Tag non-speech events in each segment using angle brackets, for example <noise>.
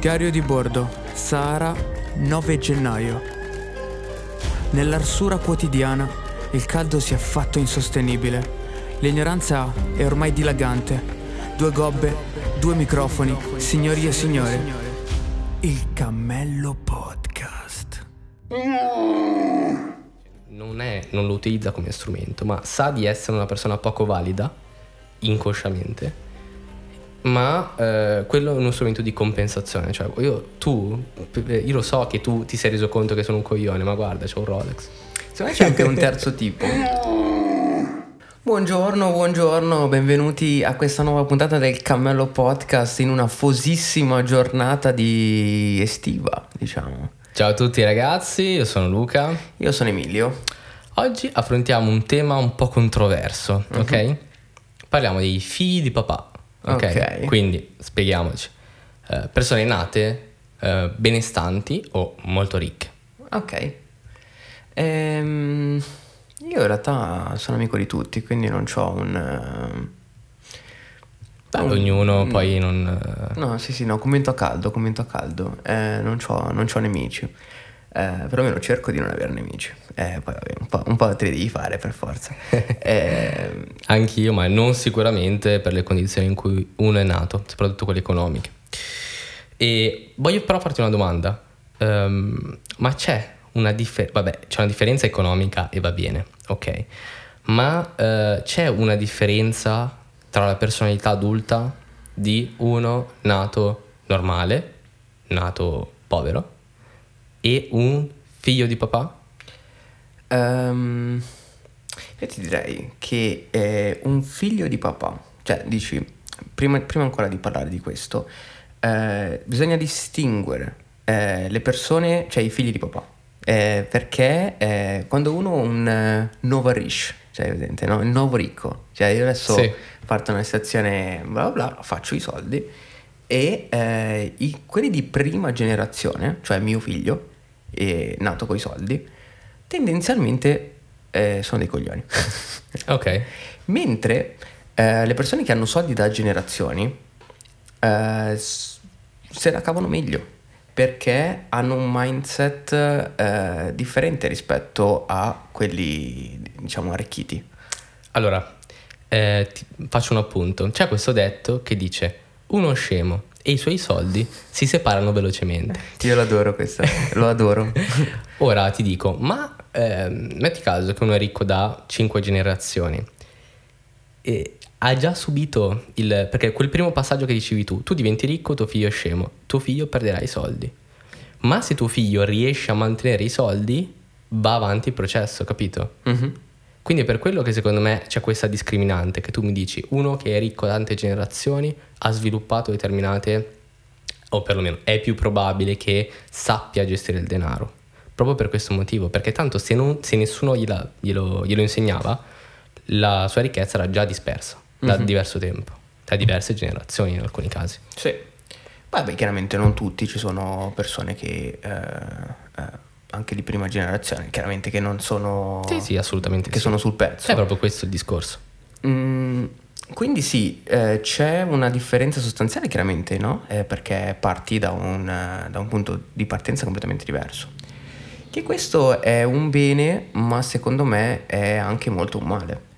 Diario di bordo, Sahara, 9 gennaio. Nell'arsura quotidiana il caldo si è fatto insostenibile. L'ignoranza è ormai dilagante. Due gobbe, due microfoni, signori e signore. Il Cammello Podcast. Non, è, non lo utilizza come strumento, ma sa di essere una persona poco valida, inconsciamente, ma eh, quello è uno strumento di compensazione. Cioè, io, tu, io lo so che tu ti sei reso conto che sono un coglione, ma guarda, c'ho un Rolex. Secondo me c'è anche un terzo tipo. <laughs> Buongiorno, buongiorno, benvenuti a questa nuova puntata del Cammello Podcast in una fosissima giornata di estiva, diciamo. Ciao a tutti ragazzi, io sono Luca. Io sono Emilio. Oggi affrontiamo un tema un po' controverso, ok? Parliamo dei figli di papà, ok? Ok. Quindi, spieghiamoci. Eh, persone nate eh, benestanti o molto ricche. Ok. Ehm, io in realtà sono amico di tutti, quindi non ho un... ehm, Beh, un- ognuno mm. poi non... eh, No, sì, sì, no, commento a caldo, commento a caldo. Eh, non ho nemici. Eh, perlomeno cerco di non avere nemici. Eh, poi vabbè, un po', un po' te li devi fare per forza. <laughs> Eh, Anch'io, ma non sicuramente per le condizioni in cui uno è nato, soprattutto quelle economiche. E voglio però farti una domanda. Ehm, ma c'è una, differ- vabbè, c'è una differenza economica e va bene, ok. Ma eh, c'è una differenza tra la personalità adulta di uno nato normale, nato povero, e un figlio di papà? Ehm, io ti direi che eh, un figlio di papà, cioè dici, prima, prima ancora di parlare di questo, eh, bisogna distinguere eh, le persone, cioè i figli di papà, eh, perché eh, quando uno è un eh, nuovo rich, cioè evidente, no? il nuovo ricco, cioè io adesso Sì. parto una stazione, bla bla bla, faccio i soldi e eh, i- quelli di prima generazione, cioè mio figlio, è nato con i soldi, tendenzialmente eh, sono dei coglioni. <laughs> Ok. Mentre eh, le persone che hanno soldi da generazioni eh, se la cavano meglio perché hanno un mindset eh, differente rispetto a quelli, diciamo, arricchiti. Allora, eh, ti faccio un appunto. C'è questo detto che dice uno scemo e i suoi soldi si separano velocemente. Io lo adoro questo, lo adoro. <laughs> Ora ti dico, ma ehm, metti caso che uno è ricco da 5 generazioni e ha già subito il... perché quel primo passaggio che dicevi tu, tu diventi ricco, tuo figlio è scemo, tuo figlio perderà i soldi. Ma se tuo figlio riesce a mantenere i soldi, va avanti il processo, capito? Mhm. Quindi è per quello che secondo me c'è questa discriminante, che tu mi dici, uno che è ricco da tante generazioni ha sviluppato determinate, o perlomeno è più probabile che sappia gestire il denaro. Proprio per questo motivo, perché tanto se, non- se nessuno gliela- glielo, glielo insegnava, la sua ricchezza era già dispersa da diverso tempo, da diverse generazioni in alcuni casi. Sì. Vabbè, chiaramente non tutti, ci sono persone che eh, eh, anche di prima generazione, chiaramente che non sono Sì, sì, assolutamente che sì. sono sul pezzo. È proprio questo il discorso. Mm, quindi sì, eh, c'è una differenza sostanziale chiaramente, no? Eh, perché parti da un, eh, da un punto di partenza completamente diverso. Che questo è un bene, ma secondo me è anche molto un male.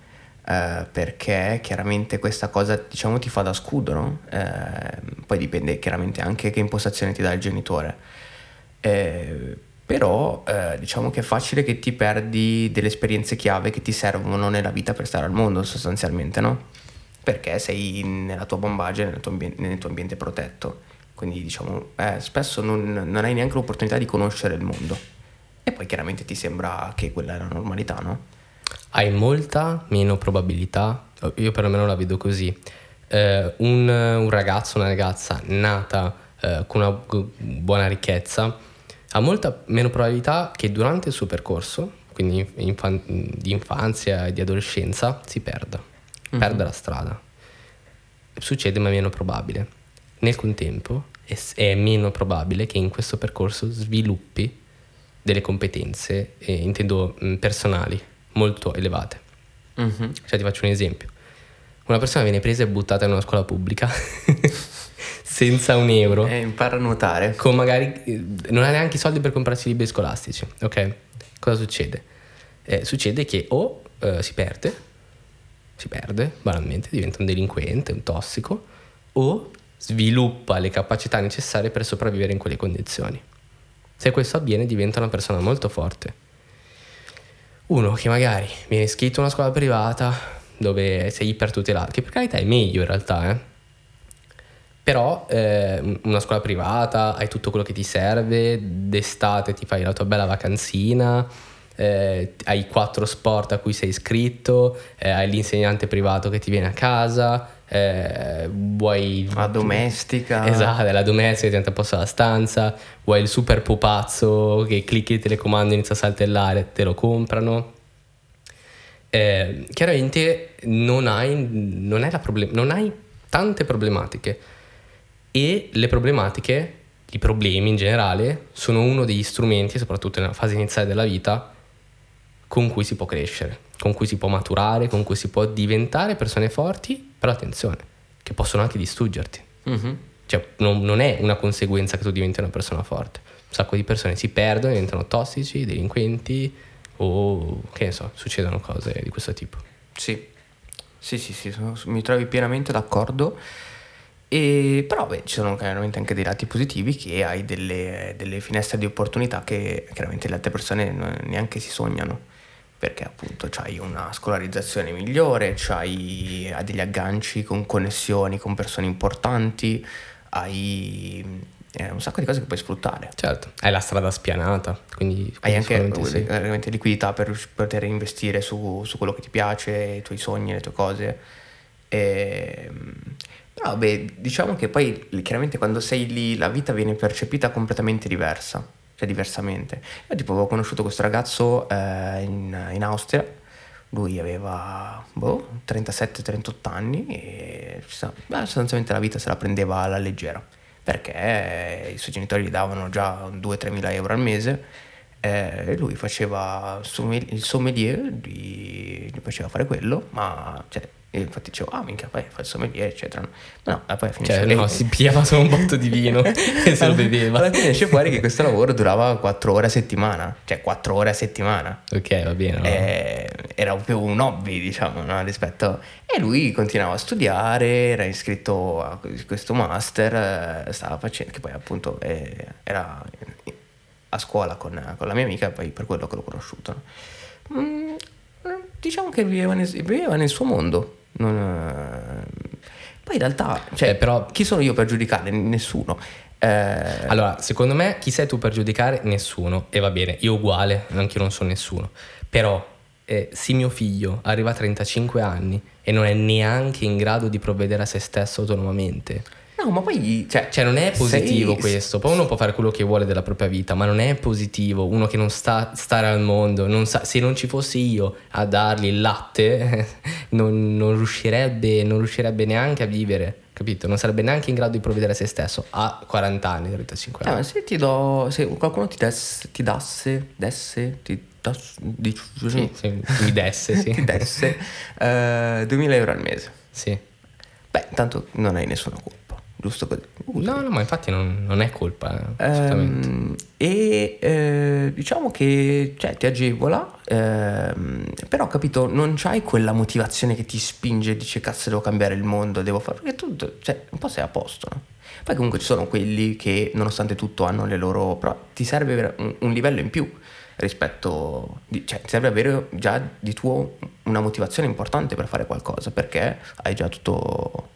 Eh, perché chiaramente questa cosa diciamo ti fa da scudo, no? Eh, poi dipende chiaramente anche che impostazione ti dà il genitore. Però eh, diciamo che è facile che ti perdi delle esperienze chiave che ti servono nella vita per stare al mondo sostanzialmente, no? Perché sei nella tua bombagia, nel tuo, ambien- nel tuo ambiente protetto. Quindi diciamo, eh, spesso non, non hai neanche l'opportunità di conoscere il mondo. E poi chiaramente ti sembra che quella è la normalità, no? hai molta meno probabilità, io perlomeno la vedo così, eh, un, un ragazzo, una ragazza nata eh, con una buona ricchezza ha molta meno probabilità che durante il suo percorso, quindi infan- di infanzia e di adolescenza, si perda, perda la strada. Succede ma è meno probabile. Nel contempo è, è meno probabile che in questo percorso sviluppi delle competenze, eh, intendo personali, molto elevate. Cioè ti faccio un esempio. Una persona viene presa e buttata in una scuola pubblica, <laughs> senza un euro. E impara a nuotare. Con magari eh, non ha neanche i soldi per comprarsi libri scolastici. Ok? Cosa succede? Eh, succede che o eh, si perde, si perde banalmente, diventa un delinquente, un tossico, o sviluppa le capacità necessarie per sopravvivere in quelle condizioni. Se questo avviene diventa una persona molto forte. Uno che magari viene iscritto a una scuola privata dove sei ipertutelato, che per carità è meglio in realtà, eh? Però eh, una scuola privata, hai tutto quello che ti serve, d'estate ti fai la tua bella vacanzina, eh, hai quattro sport a cui sei iscritto, eh, hai l'insegnante privato che ti viene a casa, eh, vuoi... La domestica. Esatto, la domestica ti entra posto alla stanza, vuoi il super pupazzo che clicchi il telecomando e inizia a saltellare, te lo comprano. Eh, chiaramente non hai, non, hai problem- non hai tante problematiche e le problematiche, i problemi in generale, sono uno degli strumenti, soprattutto nella fase iniziale della vita, con cui si può crescere, con cui si può maturare, con cui si può diventare persone forti, però attenzione, che possono anche distruggerti. Mm-hmm. Cioè, non, non, è una conseguenza che tu diventi una persona forte. Un sacco di persone si perdono, diventano tossici, delinquenti o che ne so, succedono cose di questo tipo. Sì, sì, sì, sì sono, mi trovi pienamente d'accordo. E, però beh, ci sono chiaramente anche dei lati positivi che hai delle, delle finestre di opportunità che chiaramente le altre persone neanche si sognano perché appunto hai una scolarizzazione migliore, hai, degli agganci con connessioni con persone importanti, hai eh, un sacco di cose che puoi sfruttare. Certo, hai la strada spianata, quindi hai anche sì. liquidità per poter investire su, su, quello che ti piace, i tuoi sogni, le tue cose. E, però beh, diciamo che poi chiaramente quando sei lì la vita viene percepita completamente diversa cioè diversamente. Io tipo avevo conosciuto questo ragazzo eh, in, in, Austria, lui aveva boh, 37-38 anni e beh, sostanzialmente la vita se la prendeva alla leggera, perché i suoi genitori gli davano già 2-3 mila euro al mese eh, lui faceva il sommelier, gli, gli faceva fare quello, ma cioè, e infatti dicevo, ah minchia, poi fa il sommelier, eccetera. No, poi finisce cioè, no, si pigliava solo un botto di vino <laughs> e se lo beveva. Alla fine esce fuori che questo lavoro durava 4 ore a settimana, cioè 4 ore a settimana. Ok, va bene. No? E era più un hobby, diciamo, no? rispetto... E lui continuava a studiare, era iscritto a questo master, eh, stava facendo, che poi appunto eh, era a scuola con, con, la mia amica, e poi per quello che l'ho conosciuto. Mm, diciamo che viveva nel, viveva nel suo mondo non, eh, poi in realtà, cioè, eh, però, chi sono io per giudicare? Nessuno. Eh... Allora, secondo me, chi sei tu per giudicare? Nessuno. E va bene, io uguale, anche io non sono nessuno. Però, eh, se mio figlio arriva a 35 anni e non è neanche in grado di provvedere a se stesso autonomamente, No, ma poi... Cioè, cioè non è positivo sei... questo. Poi uno può fare quello che vuole della propria vita, ma non è positivo. Uno che non sta stare al mondo, non sa, se non ci fossi io a dargli il latte, <laughs> non, non, riuscirebbe, non riuscirebbe neanche a vivere capito? Non sarebbe neanche in grado di provvedere a se stesso a 40 anni, 35 anni. Eh, se ti do, se qualcuno ti, des, ti dasse, desse, ti dasse, di, sì, sì, mi desse, sì. <laughs> ti desse uh, 2000 euro al mese. Sì. Beh, intanto non hai nessuna colpa giusto così. No, no, ma infatti non, non è colpa, eh. Ehm, e eh, diciamo che cioè, ti agevola, ehm, però capito, non c'hai quella motivazione che ti spinge e dice cazzo devo cambiare il mondo, devo fare, perché tu cioè, un po' sei a posto, no? Poi comunque ci sono quelli che nonostante tutto hanno le loro, però ti serve un, un livello in più rispetto, cioè ti serve avere già di tuo una motivazione importante per fare qualcosa, perché hai già tutto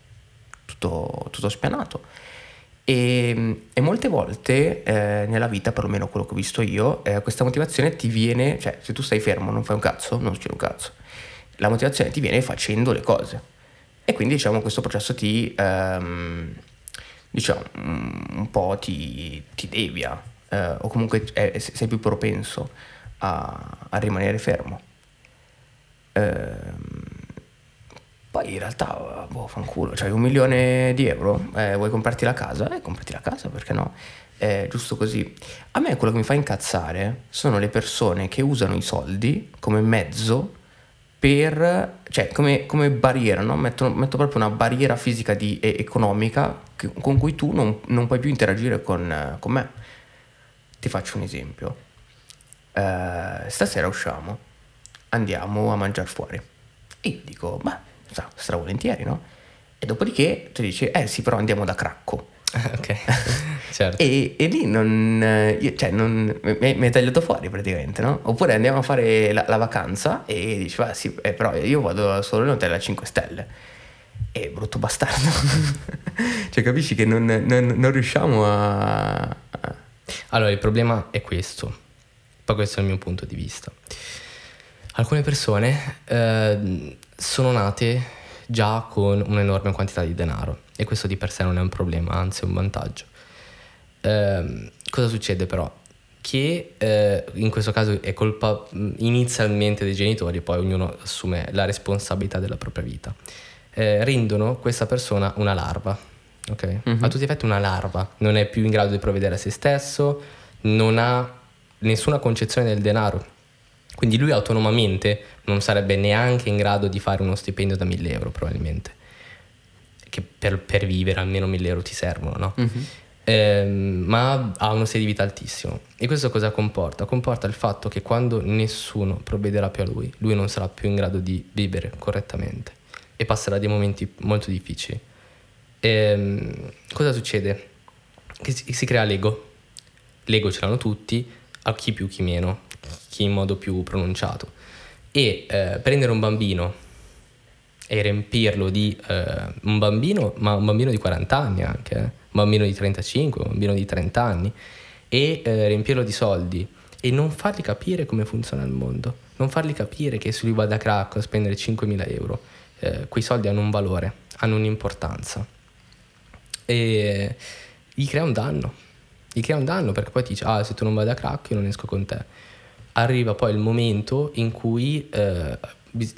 tutto, tutto spianato. E, e, molte volte eh, nella vita, perlomeno quello che ho visto io, eh, questa motivazione ti viene, cioè se tu stai fermo, non fai un cazzo, non succede un cazzo. La motivazione ti viene facendo le cose. E quindi diciamo questo processo ti, ehm, diciamo, un po' ti, ti devia, eh, o comunque sei più propenso a, a rimanere fermo. Ehm, poi in realtà, boh, fanculo, cioè un milione di euro, eh, vuoi comprarti la casa? Eh, comprati la casa, perché no? È giusto così. A me quello che mi fa incazzare sono le persone che usano i soldi come mezzo per, cioè come, come barriera, no? metto, metto, proprio una barriera fisica di, e economica che, con cui tu non, non, puoi più interagire con, con, me. Ti faccio un esempio. Uh, stasera usciamo, andiamo a mangiare fuori. E io dico, ma stravolentieri, no? E dopodiché tu dici, eh sì, però andiamo da Cracco. <laughs> ok, <laughs> certo. E, e, lì non, io, cioè, non mi, mi hai tagliato fuori praticamente, no? Oppure andiamo a fare la, la vacanza e dici, va sì, eh, però io vado solo in hotel a 5 stelle. E brutto bastardo. <laughs> cioè capisci che non, non, non riusciamo a... Allora, il problema è questo. Poi questo è il mio punto di vista. Alcune persone eh, sono nate già con un'enorme quantità di denaro e questo di per sé non è un problema, anzi è un vantaggio. Eh, cosa succede però? Che eh, in questo caso è colpa inizialmente dei genitori, poi ognuno assume la responsabilità della propria vita. Eh, rendono questa persona una larva, ok? Mm-hmm. A tutti gli effetti una larva, non è più in grado di provvedere a se stesso, non ha nessuna concezione del denaro quindi lui autonomamente non sarebbe neanche in grado di fare uno stipendio da 1000 euro probabilmente, che per, per vivere almeno 1000 euro ti servono, no? Uh-huh. Eh, ma ha uno stile di vita altissimo. E questo cosa comporta? Comporta il fatto che quando nessuno provvederà più a lui, lui non sarà più in grado di vivere correttamente e passerà dei momenti molto difficili. Eh, cosa succede? Che si, si crea l'ego. L'ego ce l'hanno tutti, a chi più chi meno chi in modo più pronunciato. E eh, prendere un bambino e riempirlo di eh, un bambino, ma un bambino di 40 anni anche, eh? un bambino di 35, un bambino di 30 anni, e eh, riempirlo di soldi e non fargli capire come funziona il mondo, non fargli capire che se lui va da crack a spendere 5.000 euro, eh, quei soldi hanno un valore, hanno un'importanza. E gli crea un danno, gli crea un danno perché poi ti dice, ah se tu non vai da crack io non esco con te arriva poi il momento in cui eh,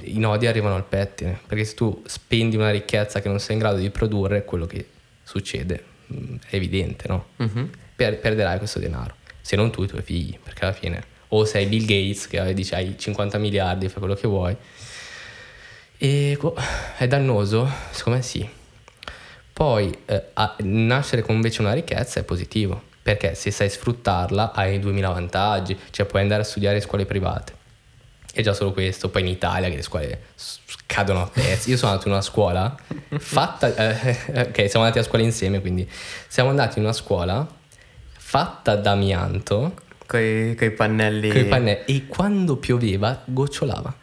i nodi arrivano al pettine, perché se tu spendi una ricchezza che non sei in grado di produrre, quello che succede mm, è evidente, no? Uh-huh. Per, perderai questo denaro, se non tu i tuoi figli, perché alla fine o sei Bill Gates che dice hai 50 miliardi, fai quello che vuoi. E è dannoso? Secondo me sì. Poi eh, nascere con invece una ricchezza è positivo, perché se sai sfruttarla hai 2000 vantaggi, cioè puoi andare a studiare in scuole private. E già solo questo, poi in Italia che le scuole cadono a pezzi. Io sono andato in una scuola <laughs> fatta, eh, <laughs> ok, siamo andati a scuola insieme, quindi siamo andati in una scuola fatta d'amianto. Con i pannelli. Coi pannelli. E quando pioveva gocciolava.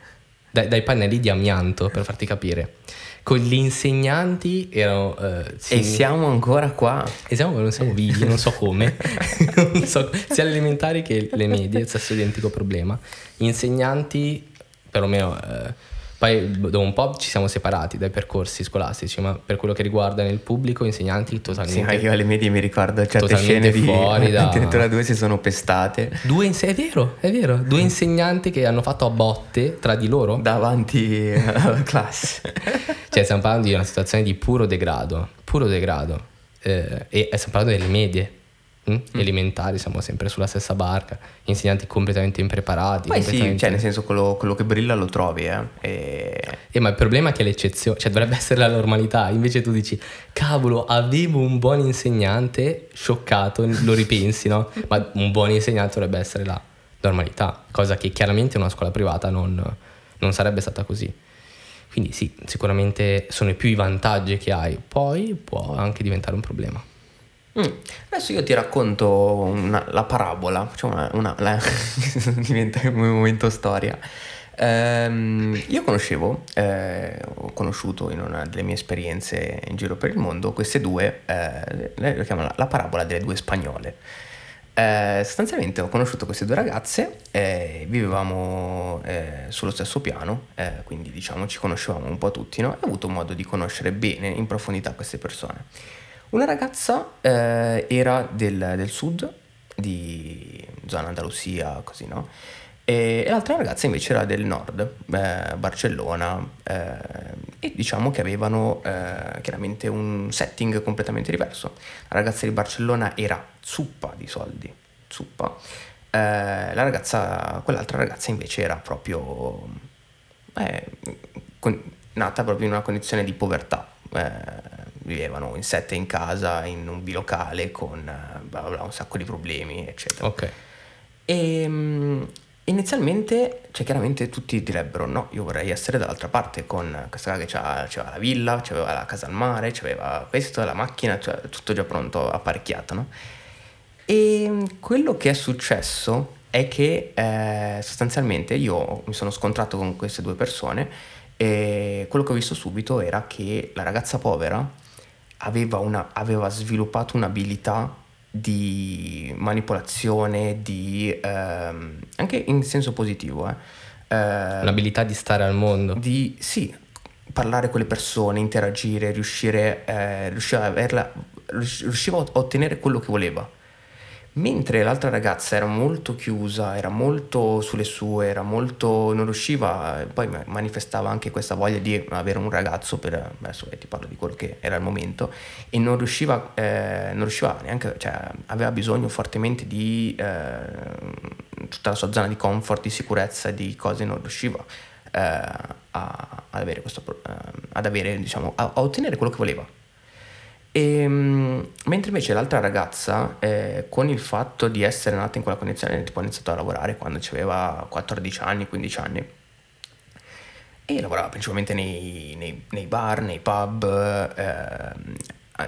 Dai, dai pannelli di amianto, per farti capire con gli insegnanti erano... Uh, sì, e siamo ancora qua. E siamo, non siamo vivi, non so come. <laughs> <laughs> non so, sia le elementari che le medie, stesso identico problema. Gli insegnanti, perlomeno... Uh, poi dopo un po' ci siamo separati dai percorsi scolastici, ma per quello che riguarda nel pubblico, insegnanti totalmente. Sì, ma io alle medie mi ricordo certe scene di fuori da... <laughs> addirittura due si sono pestate. Due inse- è vero, è vero, due insegnanti che hanno fatto a botte tra di loro davanti alla classe. <laughs> cioè, stiamo parlando di una situazione di puro degrado, puro degrado. Eh, e stiamo parlando delle medie Mm? mm? elementari, siamo sempre sulla stessa barca, insegnanti completamente impreparati. Poi completamente... sì, cioè nel senso quello, quello, che brilla lo trovi, eh. E... eh. ma il problema è che è l'eccezione, cioè dovrebbe essere la normalità, invece tu dici, cavolo, avevo un buon insegnante, scioccato, lo ripensi, no? <laughs> Ma un buon insegnante dovrebbe essere la normalità, cosa che chiaramente in una scuola privata non, non sarebbe stata così. Quindi sì, sicuramente sono più i vantaggi che hai, poi può anche diventare un problema. Mm. Adesso io ti racconto una, la parabola, una, una la, <laughs> diventa un momento storia. Um, io conoscevo, eh, ho conosciuto in una delle mie esperienze in giro per il mondo queste due, eh, lo chiama la, la, parabola delle due spagnole. Eh, sostanzialmente ho conosciuto queste due ragazze, eh, vivevamo eh, sullo stesso piano, eh, quindi diciamo ci conoscevamo un po' tutti, no? e ho avuto modo di conoscere bene in profondità queste persone. Una ragazza eh, era del, del, sud, di zona Andalusia, così no? E, e, l'altra ragazza invece era del nord, eh, Barcellona, eh, e diciamo che avevano eh, chiaramente un setting completamente diverso. La ragazza di Barcellona era zuppa di soldi, zuppa. Eh, la ragazza, quell'altra ragazza invece era proprio è con, nata proprio in una condizione di povertà. Eh, vivevano in sette in casa, in un bilocale con bla bla, un sacco di problemi, eccetera. Ok. E mh, inizialmente, cioè chiaramente tutti direbbero no, io vorrei essere dall'altra parte con questa qua che c'ha, c'aveva la villa, c'aveva la casa al mare, c'aveva questo, la macchina, cioè tutto già pronto, apparecchiato, no? E mh, quello che è successo è che eh, sostanzialmente io mi sono scontrato con queste due persone e quello che ho visto subito era che la ragazza povera aveva, una, aveva sviluppato un'abilità di manipolazione, di, ehm, anche in senso positivo, eh, eh, Un'abilità di stare al mondo. di sì, parlare con le persone, interagire, riuscire, eh, riusciva, a averla, rius- riusciva a ottenere quello che voleva. Mentre l'altra ragazza era molto chiusa, era molto sulle sue, era molto. non riusciva, poi ma- manifestava anche questa voglia di avere un ragazzo per. adesso eh, ti parlo di quello che era il momento, e non riusciva, eh, non riusciva neanche, cioè aveva bisogno fortemente di eh, tutta la sua zona di comfort, di sicurezza, di cose, non riusciva eh, a, ad avere questo, pro- eh, ad avere, diciamo, a, a ottenere quello che voleva. E, mm, mentre invece l'altra ragazza, eh, con il fatto di essere nata in quella condizione, tipo ha iniziato a lavorare quando aveva 14 anni, 15 anni, e lavorava principalmente nei, nei- nei bar, nei pub. ehm,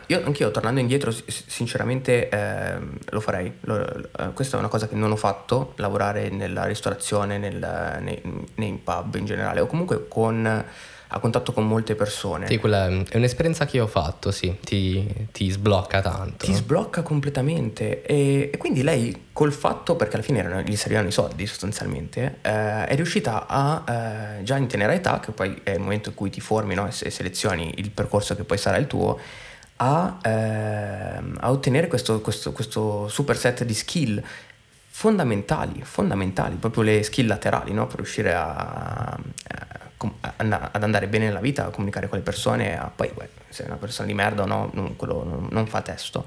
io anch'io tornando indietro, sinceramente ehm, lo farei. Lo- eh, questa è una cosa che non ho fatto, lavorare nella ristorazione, nel- nei, nei pub in generale, o comunque con, a contatto con molte persone. Sì, quella è un'esperienza che io ho fatto, sì, ti, ti sblocca tanto. ti sblocca completamente e, e quindi lei col fatto, perché alla fine erano- gli servivano i soldi sostanzialmente, eh, è riuscita a, eh, già in tenera età, che poi è il momento in cui ti formi no, e se- selezioni il percorso che poi sarà il tuo, a, ehm, a ottenere questo, questo- questo super set di skill fondamentali, fondamentali, proprio le skill laterali no, per riuscire a, a- ad andare bene nella vita, a comunicare con le persone, a, poi beh, se è una persona di merda o no, non, quello non, fa testo.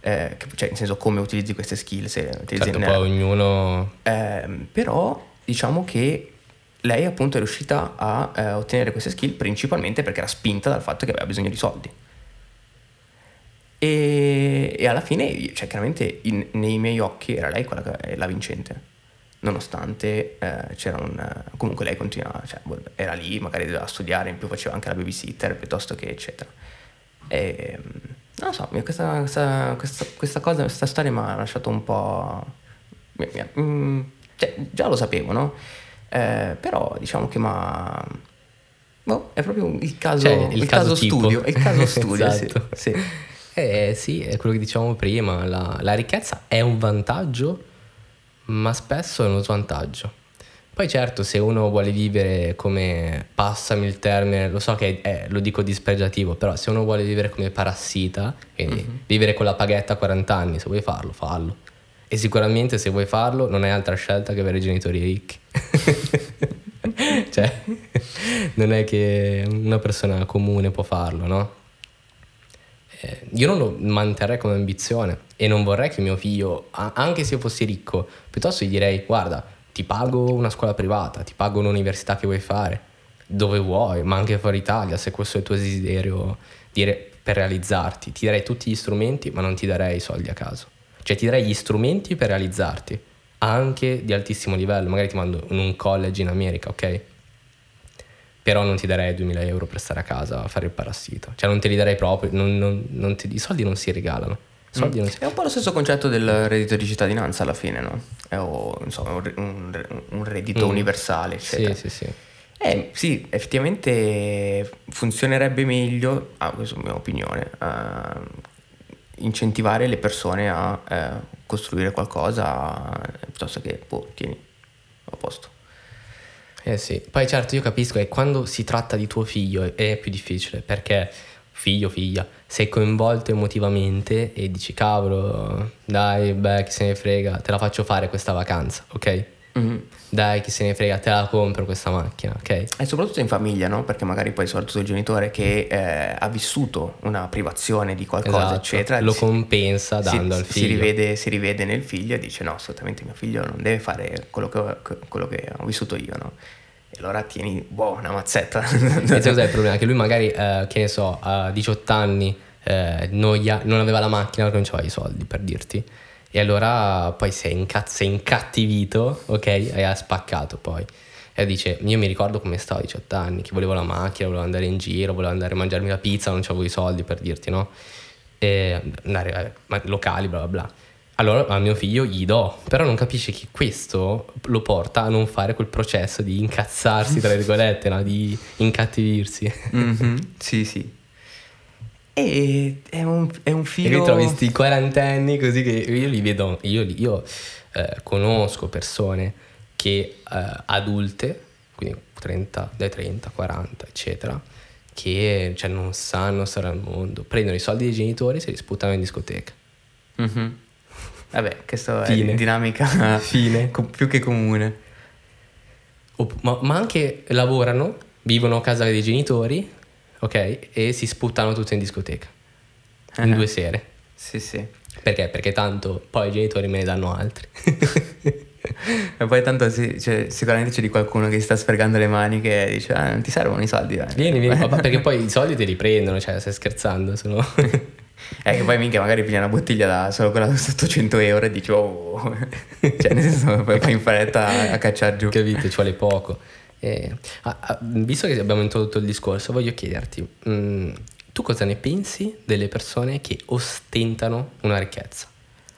Eh, che- cioè, in senso come utilizzi queste skill, se utilizzi Certo, poi ognuno... Ehm, però diciamo che lei appunto è riuscita a eh, ottenere queste skill principalmente perché era spinta dal fatto che aveva bisogno di soldi. E, e alla fine, cioè chiaramente in- nei miei occhi era lei quella che è la vincente. Nonostante eh, c'era un... comunque lei continuava, cioè, boh, era lì, magari doveva studiare, in più faceva anche la babysitter piuttosto che eccetera. E, non lo so, questa, questa, questa, questa cosa, questa storia mi ha lasciato un po'... mi- mi- mm, cioè, già lo sapevo, no? Eh, però diciamo che ma boh, è proprio il caso, Cioè, il il caso caso studio, il caso <laughs> studio, sì, Esatto. sì. Eh sì, è quello che dicevamo prima, la, la ricchezza è un vantaggio, ma spesso è uno svantaggio. Poi certo, se uno vuole vivere come, passami il termine, lo so che è- lo dico dispregiativo, però se uno vuole vivere come parassita, quindi vivere con la paghetta a 40 anni, se vuoi farlo, fallo. E sicuramente se vuoi farlo non hai altra scelta che avere genitori ricchi. <laughs> cioè, non è che una persona comune può farlo, no? Eh, io non lo manterrei come ambizione e non vorrei che mio figlio, anche se fossi ricco, piuttosto gli direi guarda, ti pago una scuola privata, ti pago un'università che vuoi fare, dove vuoi, ma anche fuori Italia, se questo è il tuo desiderio di re- per realizzarti. Ti darei tutti gli strumenti, ma non ti darei i soldi a caso. Cioè ti darei gli strumenti per realizzarti, anche di altissimo livello, magari ti mando in un college in America, ok? Però non ti darei 2000 euro per stare a casa a fare il parassita. Cioè non te li darei proprio, non- non- non ti- i soldi non si regalano. Soldi non si- È un po' lo stesso concetto del reddito di cittadinanza alla fine, no? È o, insomma, un, un- un reddito Mm. universale, eccetera. Sì, sì, sì. Eh, sì, effettivamente funzionerebbe meglio, ah, questa è la mia opinione, a incentivare le persone a eh, costruire qualcosa piuttosto che, boh, tieni, a posto. Eh sì, poi certo io capisco che quando si tratta di tuo figlio è- è più difficile perché figlio, figlia, sei coinvolto emotivamente e dici cavolo, dai, beh, chi se ne frega, te la faccio fare questa vacanza, ok? Mhm. Dai, chi se ne frega, te la compro questa macchina, ok? E soprattutto in famiglia, no? Perché magari poi soprattutto il genitore che eh, ha vissuto una privazione di qualcosa, Esatto, eccetera, lo si- compensa si- dando al si figlio. rivede, si rivede nel figlio e dice no, assolutamente mio figlio non deve fare quello che, quello che ho vissuto io, no? Allora tieni, una mazzetta. e cos'è il problema? Che lui magari, eh, che ne so, a 18 anni eh, noia, non aveva la macchina non aveva i soldi, per dirti. E allora poi si è, incazz- incattivito, ok? E ha spaccato poi. E dice, io mi ricordo come stavo a 18 anni, che volevo la macchina, volevo andare in giro, volevo andare a mangiarmi la pizza, non avevo i soldi per dirti, no? E andare eh, locali, bla bla bla. Allora a mio figlio gli do, però non capisce che questo lo porta a non fare quel processo di incazzarsi, tra virgolette, no? di incattivirsi. Mm-hmm. <laughs> Sì, sì. E è un, è un filo... E ritrovi questi quarantenni così che io li vedo, io, io eh, conosco persone che eh, adulte, quindi 30, dai 30, 40, eccetera, che cioè, non sanno stare al mondo, prendono i soldi dei genitori e se li sputano in discoteca. Mm-hmm. Vabbè, questa Fine. è dinamica <laughs> Fine. <laughs> più che comune. Ma, ma, anche lavorano, vivono a casa dei genitori, ok? E si sputtano tutti in discoteca. Uh-huh. In due sere. Sì, sì. Perché? Perché tanto poi i genitori me ne danno altri. <laughs> e poi tanto sì, cioè, sicuramente c'è di qualcuno che si sta sfregando le mani che dice ah, non ti servono i soldi. Eh. Vieni, vieni, papà, perché poi i soldi te li prendono, cioè stai scherzando, sono... Eh, che poi minchia magari piglia una bottiglia da solo quella da 800 euro e dici oh, <laughs> cioè nel senso poi <laughs> fai in fretta a cacciare giù. Capito, ci vuole poco. Eh, ah, ah, visto che abbiamo introdotto il discorso, voglio chiederti, mh, mm, tu cosa ne pensi delle persone che ostentano una ricchezza?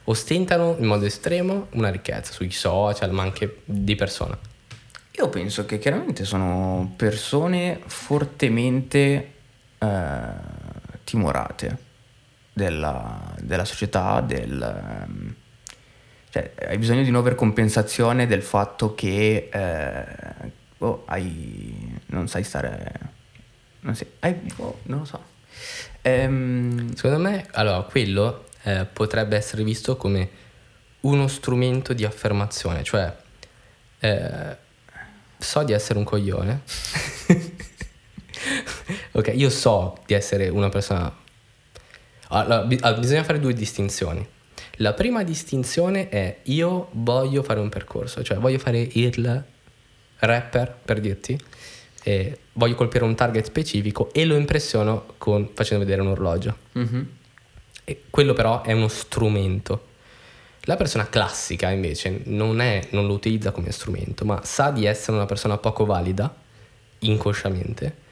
Ostentano in modo estremo una ricchezza sui social, ma anche di persona. Io penso che chiaramente sono persone fortemente eh, timorate della, della società, del, ehm, cioè, hai bisogno di un'overcompensazione del fatto che eh, oh, hai, non sai stare, non, sai, hai, oh, non lo so. Ehm, Secondo me, allora, quello eh, potrebbe essere visto come uno strumento di affermazione, cioè eh, so di essere un coglione. <laughs> ok, io so di essere una persona allora, bisogna fare due distinzioni. La prima distinzione è io voglio fare un percorso, cioè voglio fare il rapper, per dirti, voglio colpire un target specifico e lo impressiono con, facendo vedere un orologio. Mm-hmm. quello però è uno strumento. La persona classica invece non, è, non lo utilizza come strumento, ma sa di essere una persona poco valida, inconsciamente,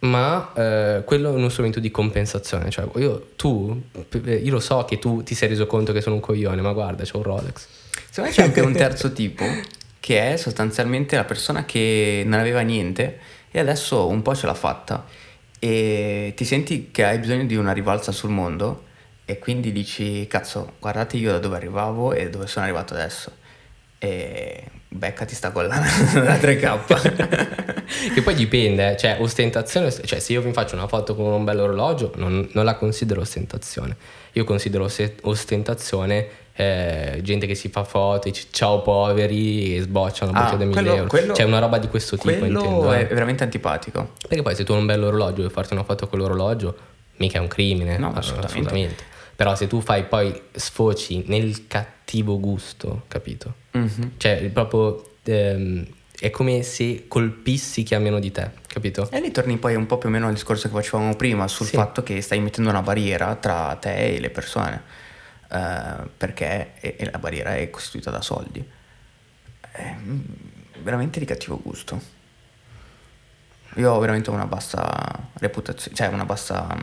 ma eh, quello è uno strumento di compensazione. Cioè, io, tu, io lo so che tu ti sei reso conto che sono un coglione, ma guarda, c'è un Rolex. Secondo me c'è anche un terzo tipo, che è sostanzialmente la persona che non aveva niente e adesso un po' ce l'ha fatta. E ti senti che hai bisogno di una rivalsa sul mondo e quindi dici, cazzo, guardate io da dove arrivavo e dove sono arrivato adesso. E beccati sta con <laughs> la, la <laughs> 3K. che poi dipende, cioè ostentazione, cioè se io vi faccio una foto con un bel orologio non, non la considero ostentazione, io considero ostentazione eh, gente che si fa foto, dice ciao poveri e sbocciano ah, da 1000 euro. Quello, cioè una roba di questo tipo quello intendo. è eh. veramente antipatico. Perché poi se tu hai un bello orologio e farti una foto con l'orologio, mica è un crimine. No, assolutamente. assolutamente. Però se tu fai poi sfoci nel cattivo gusto, capito? Mm-hmm. Cioè, proprio ehm, è come se colpissi chi ha meno di te, capito? E lì torni poi un po' più o meno al discorso che facevamo prima sul sì. fatto che stai mettendo una barriera tra te e le persone, uh, perché e, e la barriera è costituita da soldi. È veramente di cattivo gusto. Io ho veramente una bassa reputazione, cioè una bassa mm,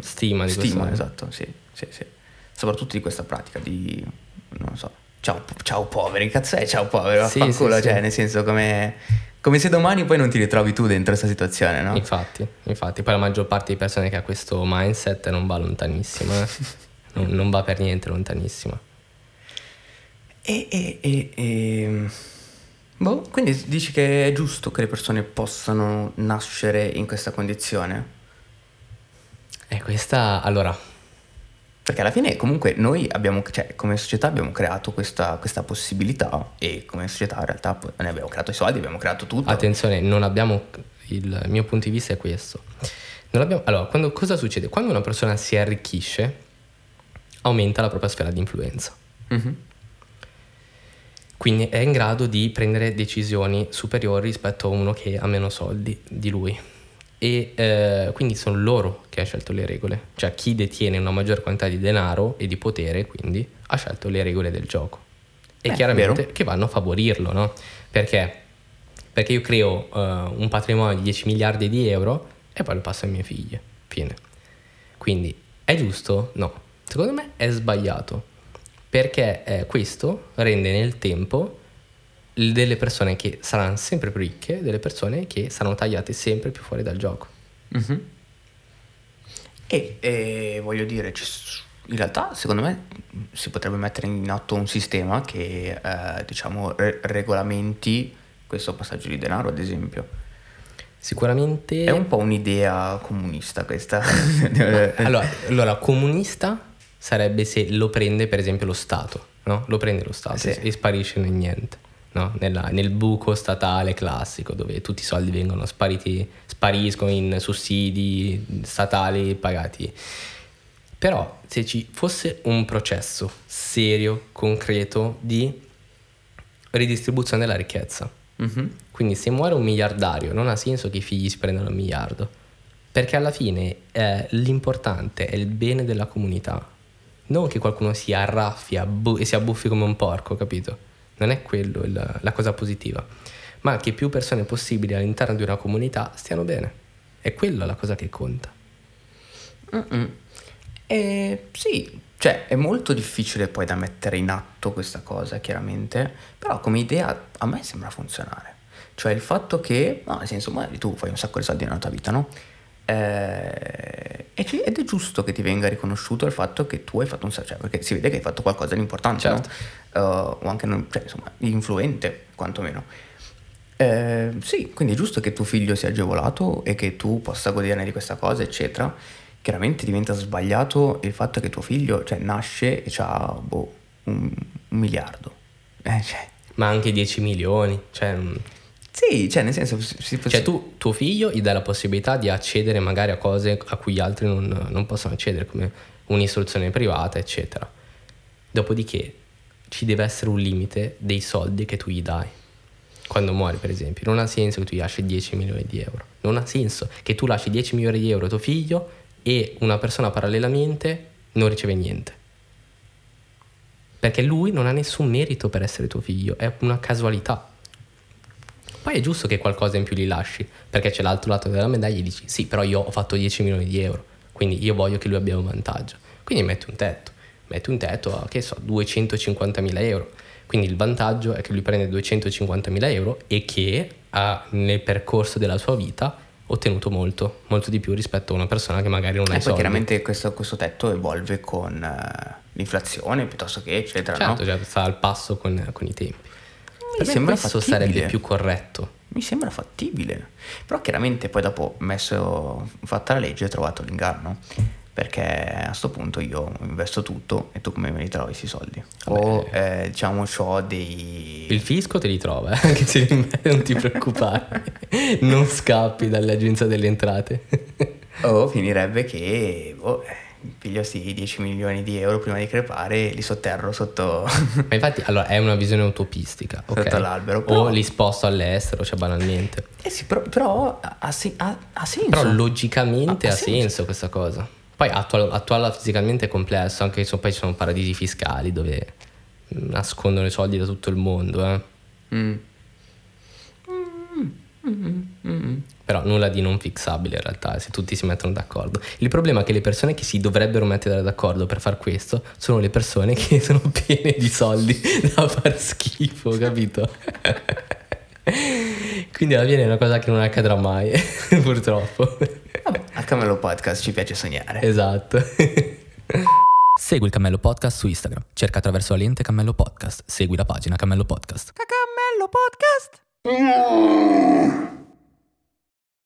stima di stima, esatto, sì sì, sì. Soprattutto di questa pratica di, non so, ciao, ciao poveri, cazzo è ciao poveri, sì, sì, cioè nel senso come, come se domani poi non ti ritrovi tu dentro questa situazione, no? Infatti, infatti, poi la maggior parte di persone che ha questo mindset non va lontanissima, eh. <laughs> non, non, va per niente lontanissima. E, e, e, e... Boh, quindi dici che è giusto che le persone possano nascere in questa condizione? E questa, allora, perché alla fine comunque noi abbiamo, cioè come società abbiamo creato questa, questa, possibilità e come società in realtà ne abbiamo creato i soldi, abbiamo creato tutto. Attenzione, non abbiamo, il mio punto di vista è questo. Abbiamo, allora, quando, cosa succede? Quando una persona si arricchisce, aumenta la propria sfera di influenza. Mm-hmm. Quindi è in grado di prendere decisioni superiori rispetto a uno che ha meno soldi di lui. E eh, quindi sono loro che hanno scelto le regole. Cioè chi detiene una maggior quantità di denaro e di potere, quindi, ha scelto le regole del gioco. E Eh, chiaramente vero. che vanno a favorirlo, no? Perché? Perché io creo eh, un patrimonio di 10 miliardi di euro e poi lo passo ai miei figli. Fine. Quindi è giusto? No. Secondo me è sbagliato. Perché eh, questo rende nel tempo delle persone che saranno sempre più ricche, delle persone che saranno tagliate sempre più fuori dal gioco. Mhm. E, e voglio dire, in realtà secondo me si potrebbe mettere in atto un sistema che eh, diciamo re- regolamenti questo passaggio di denaro, ad esempio. Sicuramente... È un po' un'idea comunista questa. <laughs> <laughs> allora, allora, comunista sarebbe se lo prende per esempio lo Stato, no? Lo prende lo Stato Sì. e sparisce nel niente, no? Nella- nel buco statale classico dove tutti i soldi vengono spariti, spariscono in sussidi statali pagati. Però se ci fosse un processo serio, concreto di ridistribuzione della ricchezza, Mhm. quindi se muore un miliardario non ha senso che i figli si prendano un miliardo, perché alla fine eh, l'importante è il bene della comunità, non che qualcuno si arraffi abbu- e si abbuffi come un porco, capito? Non è quello il- la cosa positiva, ma che più persone possibili all'interno di una comunità stiano bene. È quella la cosa che conta. Eh, sì, cioè è molto difficile poi da mettere in atto questa cosa, chiaramente, però come idea a me sembra funzionare. Cioè il fatto che, no, nel senso, magari tu fai un sacco di soldi nella tua vita, no? Eh, ed è giusto che ti venga riconosciuto il fatto che tu hai fatto un sacco, cioè perché si vede che hai fatto qualcosa di importante, Certo. no? Eh, o anche, non- cioè, insomma, influente, quantomeno. Eh, sì, quindi è giusto che tuo figlio sia agevolato e che tu possa goderne di questa cosa, eccetera. Chiaramente diventa sbagliato il fatto che tuo figlio, cioè, nasce e ha boh, un, un miliardo. Eh, cioè, Ma anche 10 milioni, cioè... mm, sì, cioè, nel senso, si, si- Cioè tu, tuo figlio gli dai la possibilità di accedere magari a cose a cui gli altri non, non possono accedere, come un'istruzione privata, eccetera. Dopodiché ci deve essere un limite dei soldi che tu gli dai. Quando muori, per esempio, non ha senso che tu gli lasci 10 milioni di euro. Non ha senso che tu lasci 10 milioni di euro a tuo figlio e una persona parallelamente non riceve niente. Perché lui non ha nessun merito per essere tuo figlio, è una casualità. Poi è giusto che qualcosa in più li lasci, perché c'è l'altro lato della medaglia e dici sì, però io ho fatto 10 milioni di euro, quindi io voglio che lui abbia un vantaggio. Quindi metti un tetto, metti un tetto a, che so, 250 mila euro. Quindi il vantaggio è che lui prende 250 mila euro e che ha nel percorso della sua vita ottenuto molto, molto di più rispetto a una persona che magari non ha E i poi soldi. chiaramente questo, questo tetto evolve con eh, l'inflazione piuttosto che eccetera, Certo, no? certo, sta al passo con, con i tempi. Mi sembra questo fattibile. sarebbe più corretto. Mi sembra fattibile. Però chiaramente poi dopo messo, fatta la legge ho trovato l'inganno. Perché a sto punto io investo tutto e tu come me li trovi questi soldi? O eh, diciamo ho dei... Il fisco te li trova, eh, anche se <laughs> non ti preoccupare. non scappi dall'agenzia delle entrate. O finirebbe che eh, piglio sti 10 milioni di euro prima di crepare e li sotterro sotto... Ma infatti, allora, è una visione utopistica? Sotto l'albero, O però- li sposto all'estero, cioè banalmente. eh sì, però, però ha, ha ha- ha senso. Però logicamente Ha- ha ha senso. senso questa cosa. Poi attual- attuarla fisicamente è complesso, anche se poi ci sono paradisi fiscali dove mm, nascondono i soldi da tutto il mondo, eh. Mm. Mm, mm, mm. Però nulla di non fixabile in realtà, se tutti si mettono d'accordo. Il problema è che le persone che si dovrebbero mettere d'accordo per far questo sono le persone <laughs> che sono piene di soldi <laughs> da far schifo, capito? Quindi alla fine è una cosa che non accadrà mai, <laughs> purtroppo. Vabbè, al Camelo Podcast ci piace sognare. Esatto. <laughs> Segui il Cammello Podcast su Instagram. Cerca attraverso la lente Cammello Podcast. Segui la pagina Cammello Podcast. Cammello Podcast.